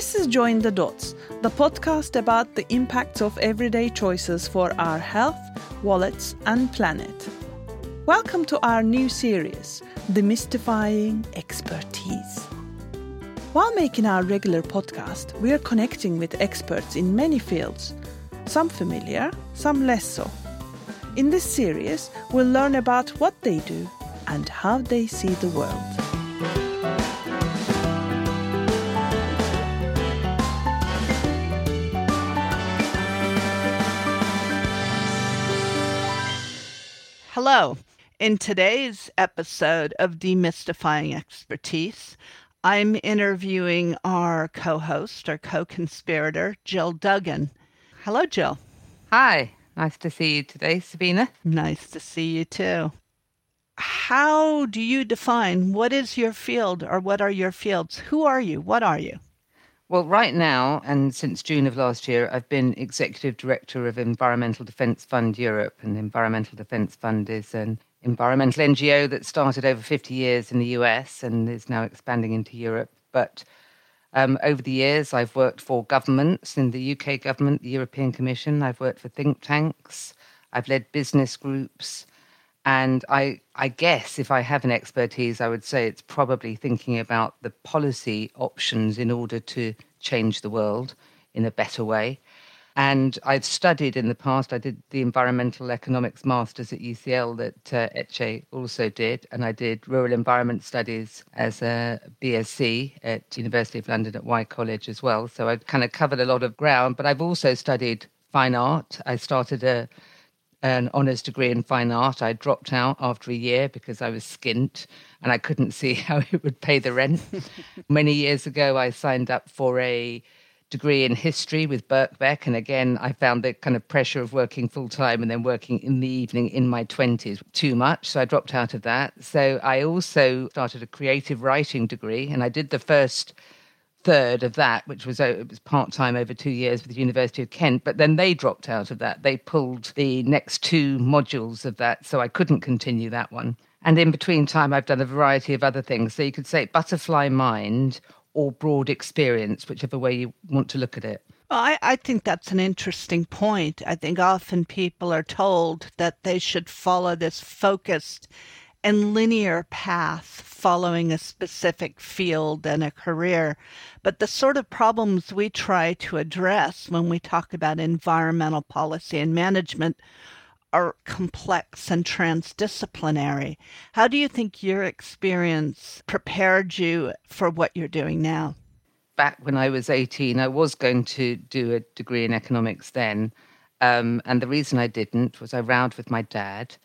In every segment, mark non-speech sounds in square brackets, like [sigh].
This is Join the Dots, the podcast about the impacts of everyday choices for our health, wallets, and planet. Welcome to our new series, Demystifying Expertise. While making our regular podcast, we are connecting with experts in many fields, some familiar, some less so. In this series, we'll learn about what they do and how they see the world. Hello. In today's episode of Demystifying Expertise, I'm interviewing our co host, our co conspirator, Jill Duggan. Hello, Jill. Hi. Nice to see you today, Sabina. Nice to see you too. How do you define what is your field or what are your fields? Who are you? What are you? Well, right now, and since June of last year, I've been Executive Director of Environmental Defence Fund Europe. And Environmental Defence Fund is an environmental NGO that started over 50 years in the US and is now expanding into Europe. But um, over the years, I've worked for governments in the UK government, the European Commission. I've worked for think tanks. I've led business groups. And I, I guess if I have an expertise, I would say it's probably thinking about the policy options in order to change the world in a better way. And I've studied in the past, I did the environmental economics masters at UCL that uh, Etche also did, and I did rural environment studies as a BSc at University of London at Wye College as well. So I've kind of covered a lot of ground, but I've also studied fine art. I started a an honours degree in fine art. I dropped out after a year because I was skint and I couldn't see [laughs] how it would pay the rent. [laughs] Many years ago, I signed up for a degree in history with Birkbeck. And again, I found the kind of pressure of working full time and then working in the evening in my 20s too much. So I dropped out of that. So I also started a creative writing degree and I did the first third of that, which was, it was part time over two years with the University of Kent. But then they dropped out of that. They pulled the next two modules of that, so I couldn't continue that one. And in between time, I've done a variety of other things. So you could say butterfly mind or broad experience, whichever way you want to look at it. Well, I, I think that's an interesting point. I think often people are told that they should follow this focused and linear path following a specific field and a career. But the sort of problems we try to address when we talk about environmental policy and management are complex and transdisciplinary. How do you think your experience prepared you for what you're doing now? Back when I was 18, I was going to do a degree in economics then. Um, and the reason I didn't was I rowed with my dad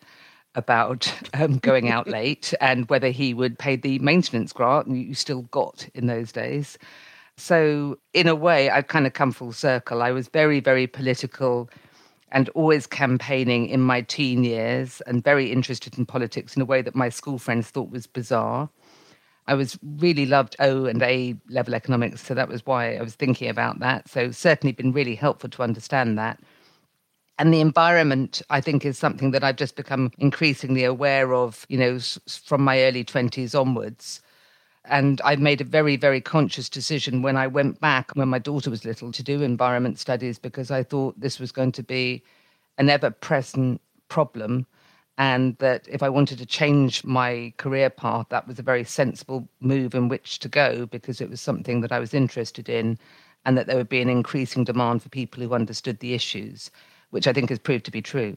about um, going out [laughs] late and whether he would pay the maintenance grant you still got in those days. So, in a way, I've kind of come full circle. I was very, very political and always campaigning in my teen years and very interested in politics in a way that my school friends thought was bizarre. I was really loved O and A level economics, so that was why I was thinking about that. So certainly been really helpful to understand that. And the environment, I think, is something that I've just become increasingly aware of, you know, from my early 20s onwards. And I made a very, very conscious decision when I went back when my daughter was little to do environment studies because I thought this was going to be an ever present problem. And that if I wanted to change my career path, that was a very sensible move in which to go because it was something that I was interested in and that there would be an increasing demand for people who understood the issues which I think has proved to be true.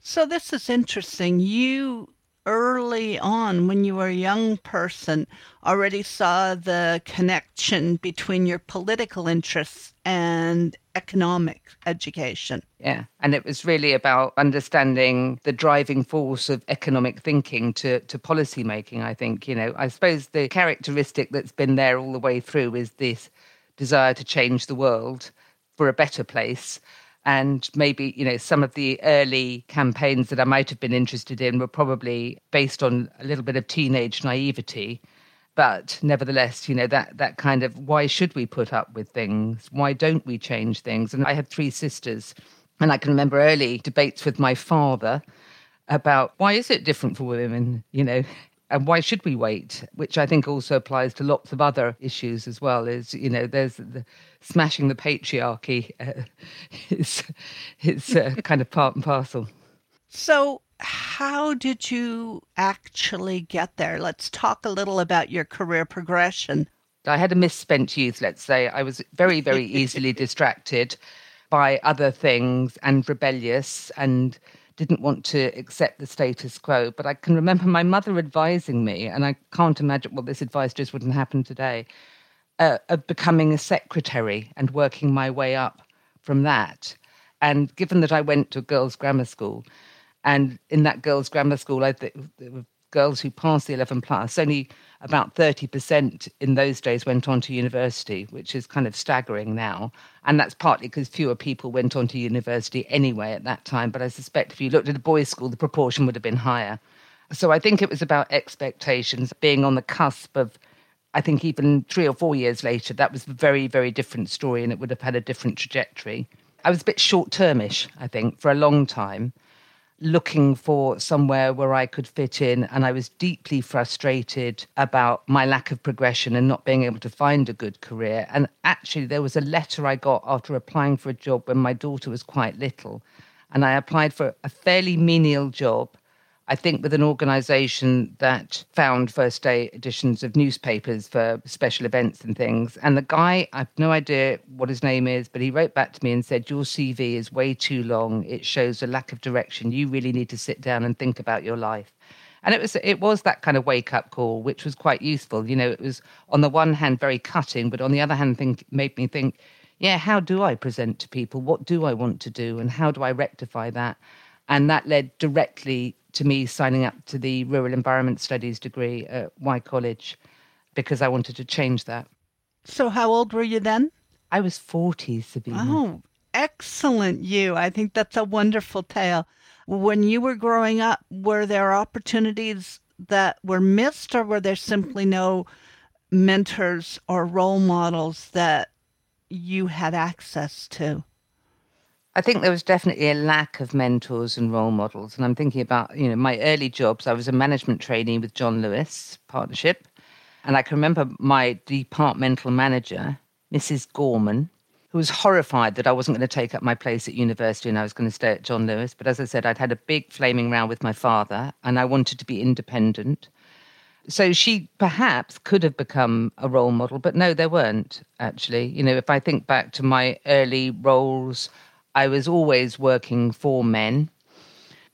So this is interesting. You early on, when you were a young person, already saw the connection between your political interests and economic education. Yeah. And it was really about understanding the driving force of economic thinking to, to policy making, I think. You know, I suppose the characteristic that's been there all the way through is this desire to change the world for a better place and maybe you know some of the early campaigns that I might have been interested in were probably based on a little bit of teenage naivety. But nevertheless you know that that kind of why should we put up with things? Why don't we change things? And I had three sisters and I can remember early debates with my father about why is it different for women you know and why should we wait? Which i think also applies to lots of other issues as well is you know there's the smashing the patriarchy uh, [laughs] is it's uh, [laughs] kind of part and parcel. So how did you actually get there? Let's talk a little about your career progression. I had a misspent youth let's say. I was very very [laughs] easily distracted by other things and rebellious and didn't want to accept the status quo. But I can remember my mother advising me, and I can't imagine what this advice just wouldn't happen today, uh, of becoming a secretary and working my way up from that. And given that I went to a girls' grammar school, and in that girls' grammar school, I th- there were girls who passed the 11 plus, only about 30% in those days went on to university, which is kind of staggering now. And that's partly because fewer people went on to university anyway at that time. But I suspect if you looked at a boys' school, the proportion would have been higher. So I think it was about expectations, being on the cusp of, I think even three or four years later, that was a very, very different story and it would have had a different trajectory. I was a bit short termish, I think, for a long time looking for somewhere where I could fit in. And I was deeply frustrated about my lack of progression and not being able to find a good career. And actually, there was a letter I got after applying for a job when my daughter was quite little. And I applied for a fairly menial job I think, with an organization that found first day editions of newspapers for special events and things. And the guy, I've no idea what his name is, but he wrote back to me and said, Your CV is way too long. It shows a lack of direction. You really need to sit down and think about your life. And it was it was that kind of wake up call, which was quite useful. You know, it was on the one hand very cutting, but on the other hand, think made me think, yeah, how do I present to people? What do I want to do, and how do I rectify that? And that led directly to me signing up to the Rural Environment Studies degree at Wye College because I wanted to change that. So, how old were you then? I was 40, Sabina. Oh, excellent, you. I think that's a wonderful tale. When you were growing up, were there opportunities that were missed, or were there simply no mentors or role models that you had access to? I think there was definitely a lack of mentors and role models. And I'm thinking about, you know, my early jobs. I was a management trainee with John Lewis Partnership. And I can remember my departmental manager, Mrs. Gorman, who was horrified that I wasn't going to take up my place at university and I was going to stay at John Lewis. But as I said, I'd had a big flaming row with my father and I wanted to be independent. So she perhaps could have become a role model, but no, there weren't actually. You know, if I think back to my early roles, I was always working for men.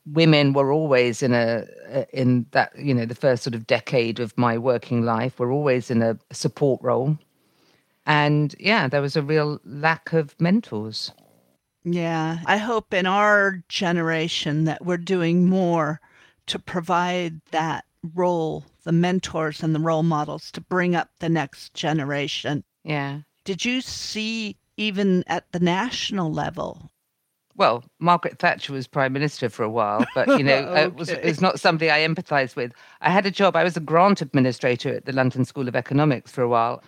Women were always in a in that you know the first sort of decade of my working life were always in a support role, and yeah, there was a real lack of mentors. Yeah, I hope in our generation that we're doing more to provide that role, the mentors and the role models to bring up the next generation. Yeah. Did you see even at the national level well, Margaret Thatcher was prime minister for a while, but you know, okay. [laughs] Uh, it, was, it was not somebody I empathized with. I had a job. I was a grant administrator at the London School of Economics for a while,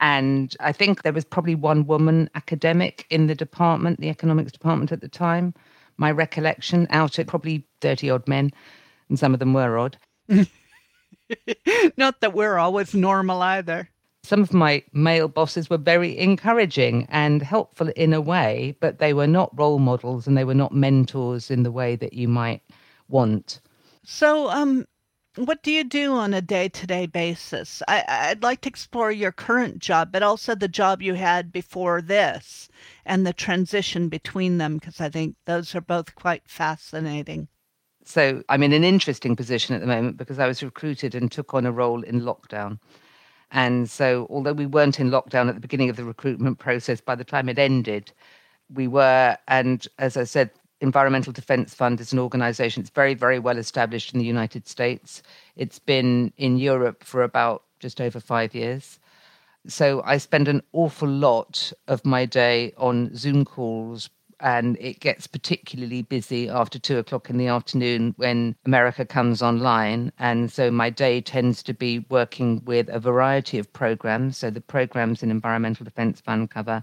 and I think there was probably one woman academic in the department, the economics department at the time. My recollection, out of probably thirty odd men, and some of them were odd. [laughs] not that we're always normal either some of my male bosses were very encouraging and helpful in a way, but they were not role models and they were not mentors in the way that you might want. So, um, what do you do on a day to day basis? I, would like to explore your current job, but also the job you had before this and the transition between them, because I think those are both quite fascinating. So, I'm in an interesting position at the moment because I was recruited and took on a role in lockdown. And so, although we weren't in lockdown at the beginning of the recruitment process, by the time it ended, we were. And as I said, Environmental Defense Fund is an organization that's very, very well established in the United States. It's been in Europe for about just over five years. So I spend an awful lot of my day on Zoom calls and it gets particularly busy after two o'clock in the afternoon when America comes online. And so my day tends to be working with a variety of programs. So the programs in Environmental Defense Fund cover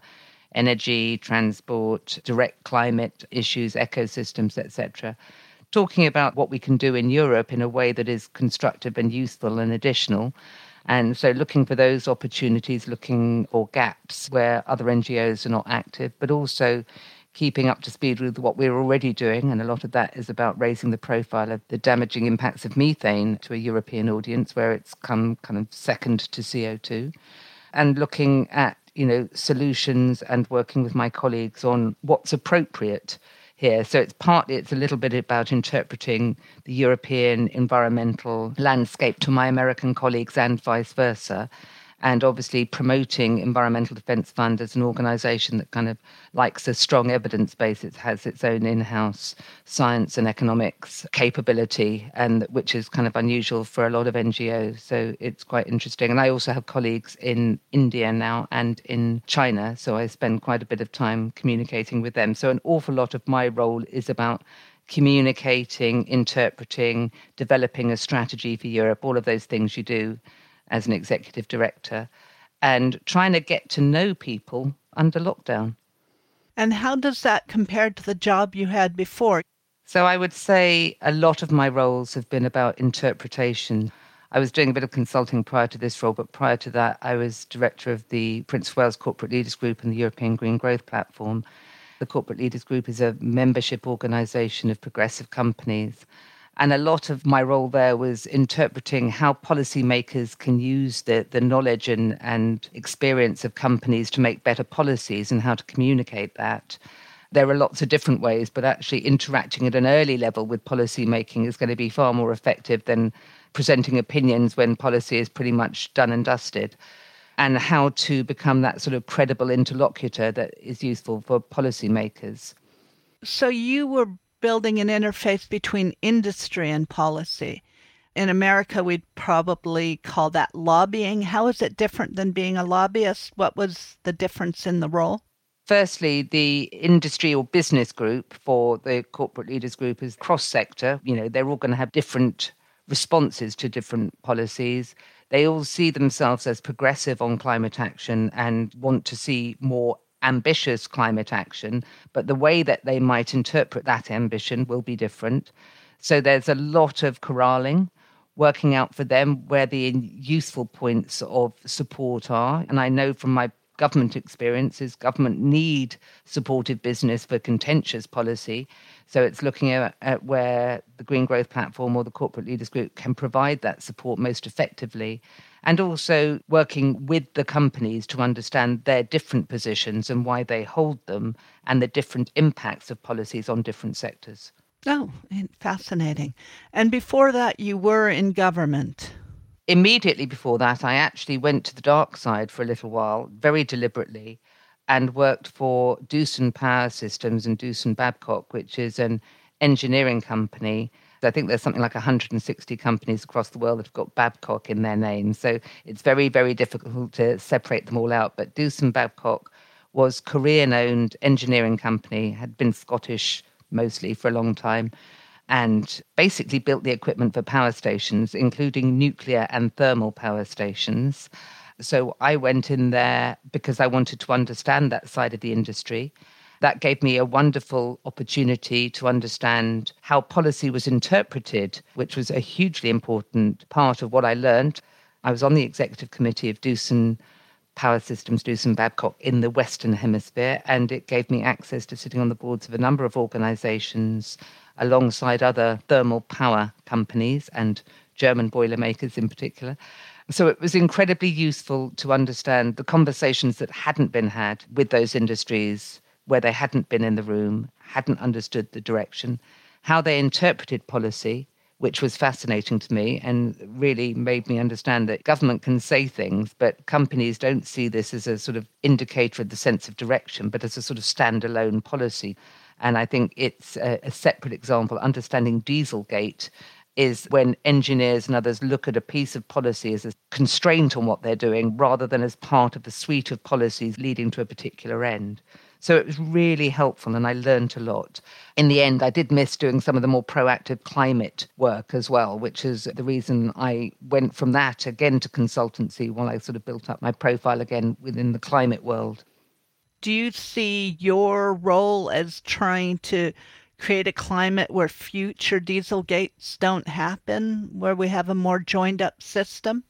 energy, transport, direct climate issues, ecosystems, etc talking about what we can do in Europe in a way that is constructive and useful and additional. And so looking for those opportunities, looking for gaps where other NGOs are not active, but also keeping up to speed with what we're already doing. And a lot of that is about raising the profile of the damaging impacts of methane to a European audience where it's come kind of second to CO2. And looking at, you know, solutions and working with my colleagues on what's appropriate here. So it's partly it's a little bit about interpreting the European environmental landscape to my American colleagues and vice versa and obviously promoting Environmental Defence Fund as an organisation that kind of likes a strong evidence base. It has its own in-house science and economics capability, and which is kind of unusual for a lot of NGOs. So it's quite interesting. And I also have colleagues in India now and in China, so I spend quite a bit of time communicating with them. So an awful lot of my role is about communicating, interpreting, developing a strategy for Europe, all of those things you do as an executive director and trying to get to know people under lockdown. And how does that compare to the job you had before? So I would say a lot of my roles have been about interpretation. I was doing a bit of consulting prior to this role, but prior to that, I was director of the Prince of Wales Corporate Leaders Group and the European Green Growth Platform. The Corporate Leaders Group is a membership organisation of progressive companies and a lot of my role there was interpreting how policymakers can use the, the knowledge and, and experience of companies to make better policies and how to communicate that. There are lots of different ways, but actually interacting at an early level with policymaking is going to be far more effective than presenting opinions when policy is pretty much done and dusted. And how to become that sort of credible interlocutor that is useful for policymakers. So you were building an interface between industry and policy. In America, we'd probably call that lobbying. How is it different than being a lobbyist? What was the difference in the role? Firstly, the industry or business group for the corporate leaders group is cross sector. You know, they're all going to have different responses to different policies. They all see themselves as progressive on climate action and want to see more ambitious climate action, but the way that they might interpret that ambition will be different. So there's a lot of corralling, working out for them where the useful points of support are. And I know from my government experiences, government need supportive business for contentious policy. So it's looking at, at, where the Green Growth Platform or the Corporate Leaders Group can provide that support most effectively and also working with the companies to understand their different positions and why they hold them and the different impacts of policies on different sectors. Oh, fascinating. And before that, you were in government. Immediately before that, I actually went to the dark side for a little while, very deliberately, and worked for Doosan Power Systems and Doosan Babcock, which is an engineering company I think there's something like 160 companies across the world that have got Babcock in their name. So it's very, very difficult to separate them all out. But Doosan Babcock was Korean owned engineering company, had been Scottish mostly for a long time, and basically built the equipment for power stations, including nuclear and thermal power stations. So I went in there because I wanted to understand that side of the industry that gave me a wonderful opportunity to understand how policy was interpreted, which was a hugely important part of what I learned. I was on the executive committee of Doosan Power Systems, Doosan Babcock in the Western Hemisphere, and it gave me access to sitting on the boards of a number of organizations alongside other thermal power companies and German boiler makers in particular. So it was incredibly useful to understand the conversations that hadn't been had with those industries where they hadn't been in the room, hadn't understood the direction, how they interpreted policy, which was fascinating to me and really made me understand that government can say things, but companies don't see this as a sort of indicator of the sense of direction, but as a sort of standalone policy. And I think it's a, a separate example. Understanding Dieselgate is when engineers and others look at a piece of policy as a constraint on what they're doing rather than as part of the suite of policies leading to a particular end. So it was really helpful and I learned a lot. In the end, I did miss doing some of the more proactive climate work as well, which is the reason I went from that again to consultancy while I sort of built up my profile again within the climate world. Do you see your role as trying to create a climate where future diesel gates don't happen, where we have a more joined up system?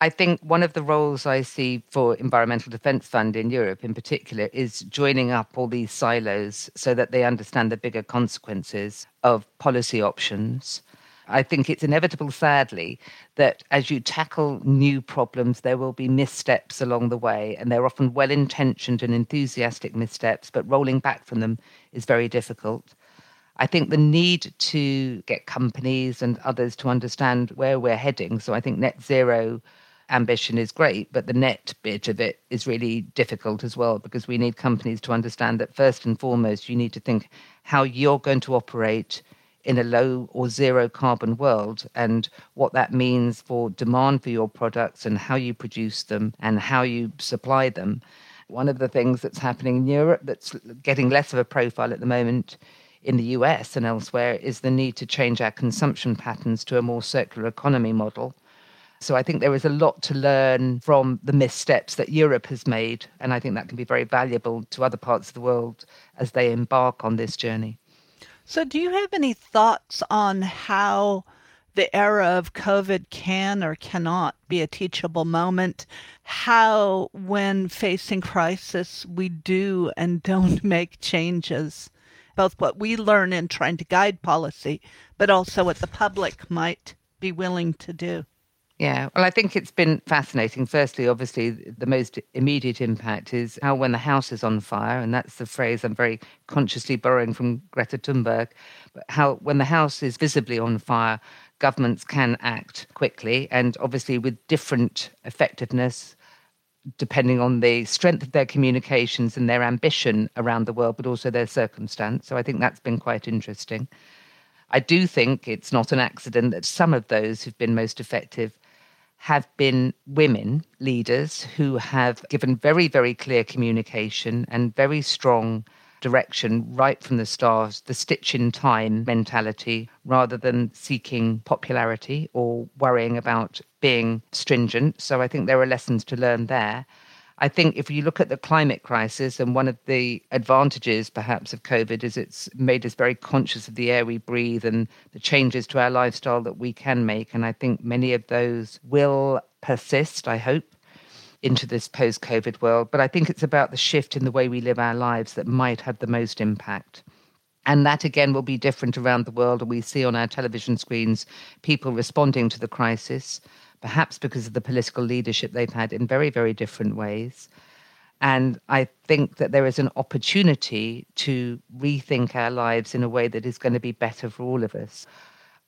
I think one of the roles I see for Environmental Defence Fund in Europe in particular is joining up all these silos so that they understand the bigger consequences of policy options. I think it's inevitable, sadly, that as you tackle new problems, there will be missteps along the way, and they're often well intentioned and enthusiastic missteps, but rolling back from them is very difficult. I think the need to get companies and others to understand where we're heading. So I think net zero ambition is great, but the net bit of it is really difficult as well because we need companies to understand that first and foremost, you need to think how you're going to operate in a low or zero carbon world and what that means for demand for your products and how you produce them and how you supply them. One of the things that's happening in Europe that's getting less of a profile at the moment in the US and elsewhere is the need to change our consumption patterns to a more circular economy model so I think there is a lot to learn from the missteps that Europe has made. And I think that can be very valuable to other parts of the world as they embark on this journey. So, do you have any thoughts on how the era of COVID can or cannot be a teachable moment? How, when facing crisis, we do and [laughs] don't make changes? Both what we learn in trying to guide policy, but also what the public might be willing to do. Yeah, well, I think it's been fascinating. Firstly, obviously, the most immediate impact is how when the house is on fire, and that's the phrase I'm very consciously borrowing from Greta Thunberg, but how when the house is visibly on fire, governments can act quickly and obviously with different effectiveness depending on the strength of their communications and their ambition around the world, but also their circumstance. So I think that's been quite interesting. I do think it's not an accident that some of those who've been most effective have been women leaders who have given very, very clear communication and very strong direction right from the start, the stitch in time mentality, rather than seeking popularity or worrying about being stringent. So I think there are lessons to learn there. I think if you look at the climate crisis, and one of the advantages perhaps of COVID is it's made us very conscious of the air we breathe and the changes to our lifestyle that we can make. And I think many of those will persist, I hope, into this post COVID world. But I think it's about the shift in the way we live our lives that might have the most impact. And that again will be different around the world. And we see on our television screens people responding to the crisis perhaps because of the political leadership they've had in very, very different ways. And I think that there is an opportunity to rethink our lives in a way that is going to be better for all of us.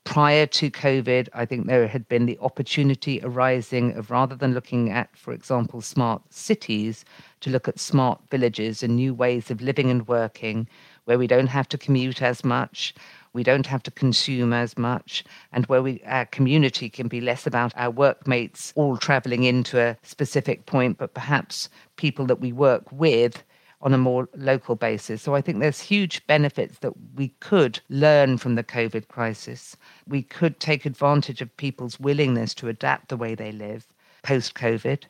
Prior to COVID, I think there had been the opportunity arising of rather than looking at, for example, smart cities, to look at smart villages and new ways of living and working where we don't have to commute as much, we don't have to consume as much, and where we, our community can be less about our workmates all traveling into a specific point, but perhaps people that we work with on a more local basis. So I think there's huge benefits that we could learn from the COVID crisis. We could take advantage of people's willingness to adapt the way they live post COVID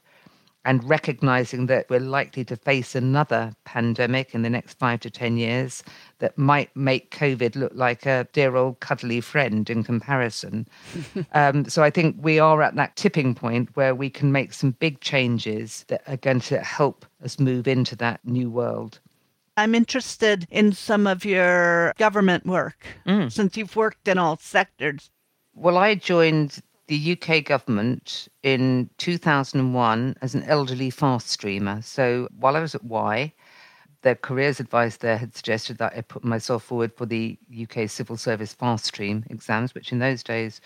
and recognizing that we're likely to face another pandemic in the next five to 10 years that might make COVID look like a dear old cuddly friend in comparison. [laughs] um, so I think we are at that tipping point where we can make some big changes that are going to help us move into that new world. I'm interested in some of your government work mm. since you've worked in all sectors. Well, I joined the UK government in 2001 as an elderly fast streamer. So while I was at Wye, the careers advice there had suggested that I put myself forward for the UK civil service fast stream exams, which in those days,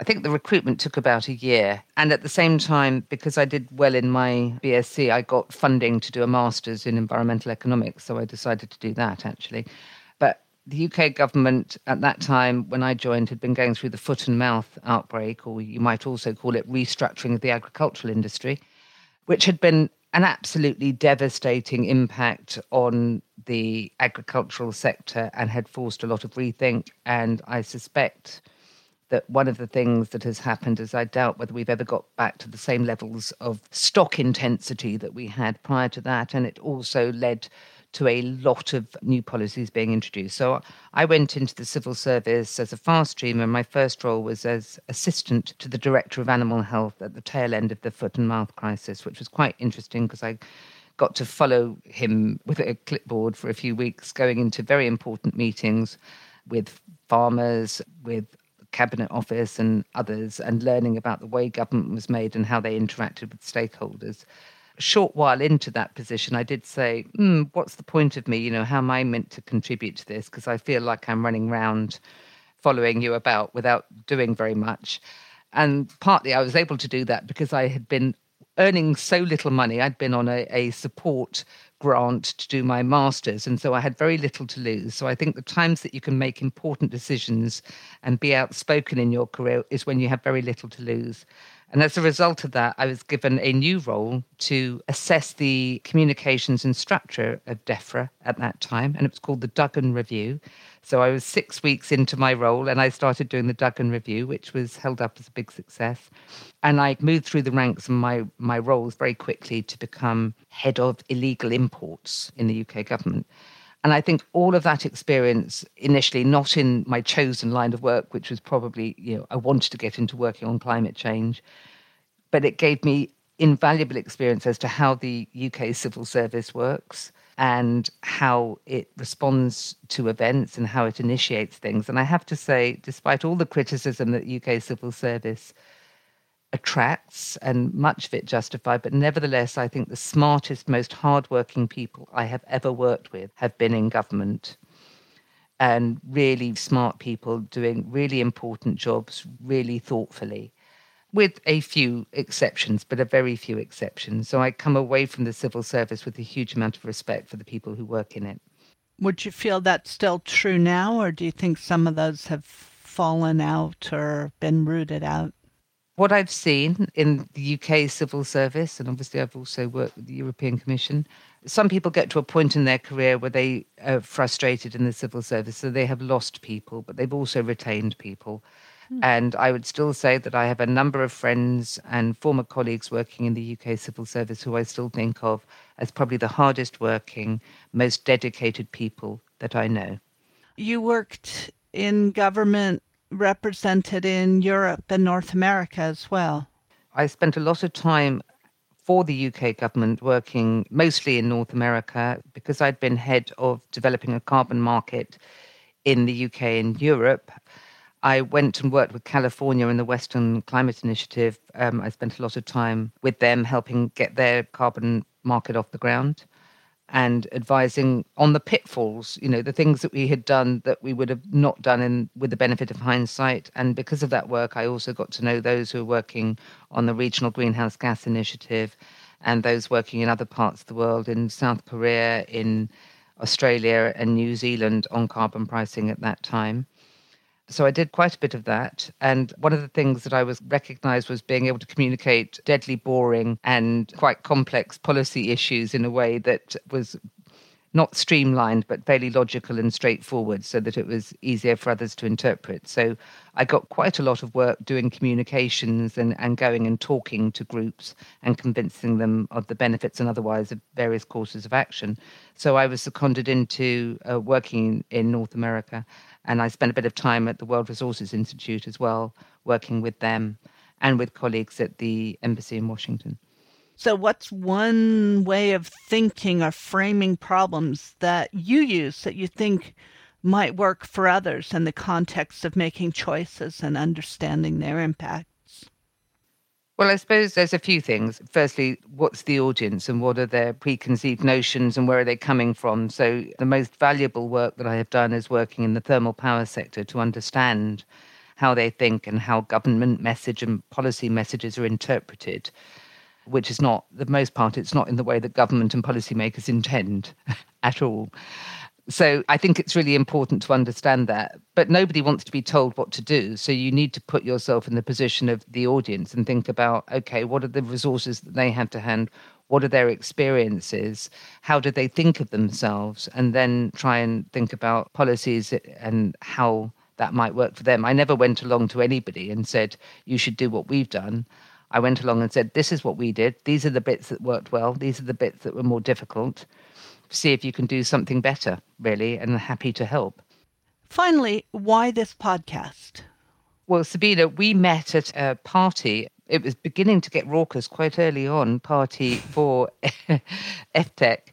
I think the recruitment took about a year. And at the same time, because I did well in my BSc, I got funding to do a master's in environmental economics. So I decided to do that actually the UK government at that time, when I joined, had been going through the foot and mouth outbreak, or you might also call it restructuring of the agricultural industry, which had been an absolutely devastating impact on the agricultural sector and had forced a lot of rethink. And I suspect that one of the things that has happened is I doubt whether we've ever got back to the same levels of stock intensity that we had prior to that. And it also led to a lot of new policies being introduced. So I went into the civil service as a fast streamer. My first role was as assistant to the director of animal health at the tail end of the foot and mouth crisis, which was quite interesting because I got to follow him with a clipboard for a few weeks, going into very important meetings with farmers, with cabinet office and others, and learning about the way government was made and how they interacted with stakeholders short while into that position, I did say, mm, what's the point of me? You know, how am I meant to contribute to this? Because I feel like I'm running around following you about without doing very much. And partly I was able to do that because I had been earning so little money. I'd been on a, a support grant to do my master's. And so I had very little to lose. So I think the times that you can make important decisions and be outspoken in your career is when you have very little to lose. And as a result of that, I was given a new role to assess the communications and structure of DEFRA at that time. And it was called the Duggan Review. So I was six weeks into my role and I started doing the Duggan Review, which was held up as a big success. And I moved through the ranks and my, my roles very quickly to become head of illegal imports in the UK government. And I think all of that experience, initially not in my chosen line of work, which was probably, you know, I wanted to get into working on climate change, but it gave me invaluable experience as to how the UK civil service works and how it responds to events and how it initiates things. And I have to say, despite all the criticism that UK civil service attracts and much of it justified. But nevertheless, I think the smartest, most hardworking people I have ever worked with have been in government and really smart people doing really important jobs really thoughtfully. With a few exceptions, but a very few exceptions. So I come away from the civil service with a huge amount of respect for the people who work in it. Would you feel that's still true now, or do you think some of those have fallen out or been rooted out? What I've seen in the UK civil service, and obviously I've also worked with the European Commission, some people get to a point in their career where they are frustrated in the civil service, so they have lost people, but they've also retained people. Mm. And I would still say that I have a number of friends and former colleagues working in the UK civil service who I still think of as probably the hardest working, most dedicated people that I know. You worked in government represented in Europe and North America as well. I spent a lot of time for the UK government working mostly in North America because I'd been head of developing a carbon market in the UK and Europe. I went and worked with California in the Western Climate Initiative. Um, I spent a lot of time with them helping get their carbon market off the ground and advising on the pitfalls, you know, the things that we had done that we would have not done in with the benefit of hindsight. And because of that work, I also got to know those who are working on the Regional Greenhouse Gas Initiative and those working in other parts of the world, in South Korea, in Australia and New Zealand on carbon pricing at that time. So I did quite a bit of that. And one of the things that I was recognized was being able to communicate deadly boring and quite complex policy issues in a way that was not streamlined, but fairly logical and straightforward so that it was easier for others to interpret. So I got quite a lot of work doing communications and, and going and talking to groups and convincing them of the benefits and otherwise of various courses of action. So I was seconded into uh, working in North America and I spent a bit of time at the World Resources Institute as well, working with them and with colleagues at the embassy in Washington. So, what's one way of thinking or framing problems that you use that you think might work for others in the context of making choices and understanding their impacts? Well, I suppose there's a few things. Firstly, what's the audience and what are their preconceived notions and where are they coming from? So, the most valuable work that I have done is working in the thermal power sector to understand how they think and how government message and policy messages are interpreted, which is not, the most part, it's not in the way that government and policymakers intend [laughs] at all. So I think it's really important to understand that. But nobody wants to be told what to do. So you need to put yourself in the position of the audience and think about okay, what are the resources that they have to hand? What are their experiences? How do they think of themselves? And then try and think about policies and how that might work for them. I never went along to anybody and said, you should do what we've done. I went along and said, this is what we did. These are the bits that worked well. These are the bits that were more difficult see if you can do something better, really, and happy to help. Finally, why this podcast? Well, Sabina, we met at a party. It was beginning to get raucous quite early on, party for [laughs] EFTech,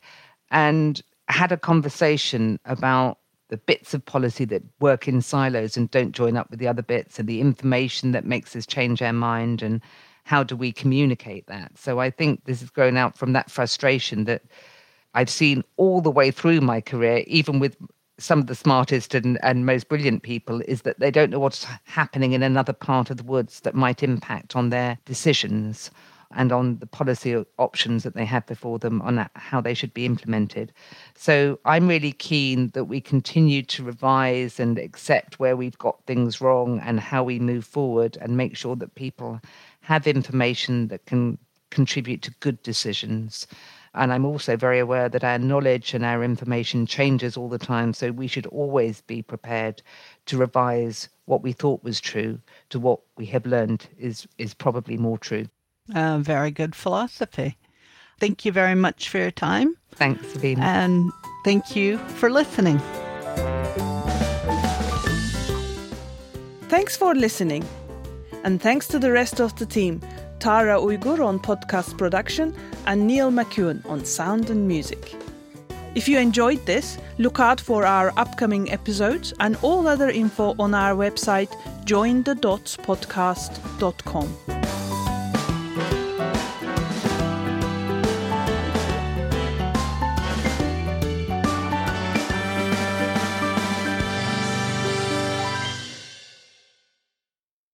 and had a conversation about the bits of policy that work in silos and don't join up with the other bits, and the information that makes us change our mind, and how do we communicate that? So I think this has grown out from that frustration that I've seen all the way through my career, even with some of the smartest and, and most brilliant people, is that they don't know what's happening in another part of the woods that might impact on their decisions and on the policy options that they have before them on how they should be implemented. So I'm really keen that we continue to revise and accept where we've got things wrong and how we move forward and make sure that people have information that can contribute to good decisions. And I'm also very aware that our knowledge and our information changes all the time. So we should always be prepared to revise what we thought was true to what we have learned is, is probably more true. Uh, very good philosophy. Thank you very much for your time. Thanks, Sabine. And thank you for listening. Thanks for listening. And thanks to the rest of the team Tara Uyghur on podcast production and Neil McEwen on sound and music. If you enjoyed this, look out for our upcoming episodes and all other info on our website jointhedotspodcast.com.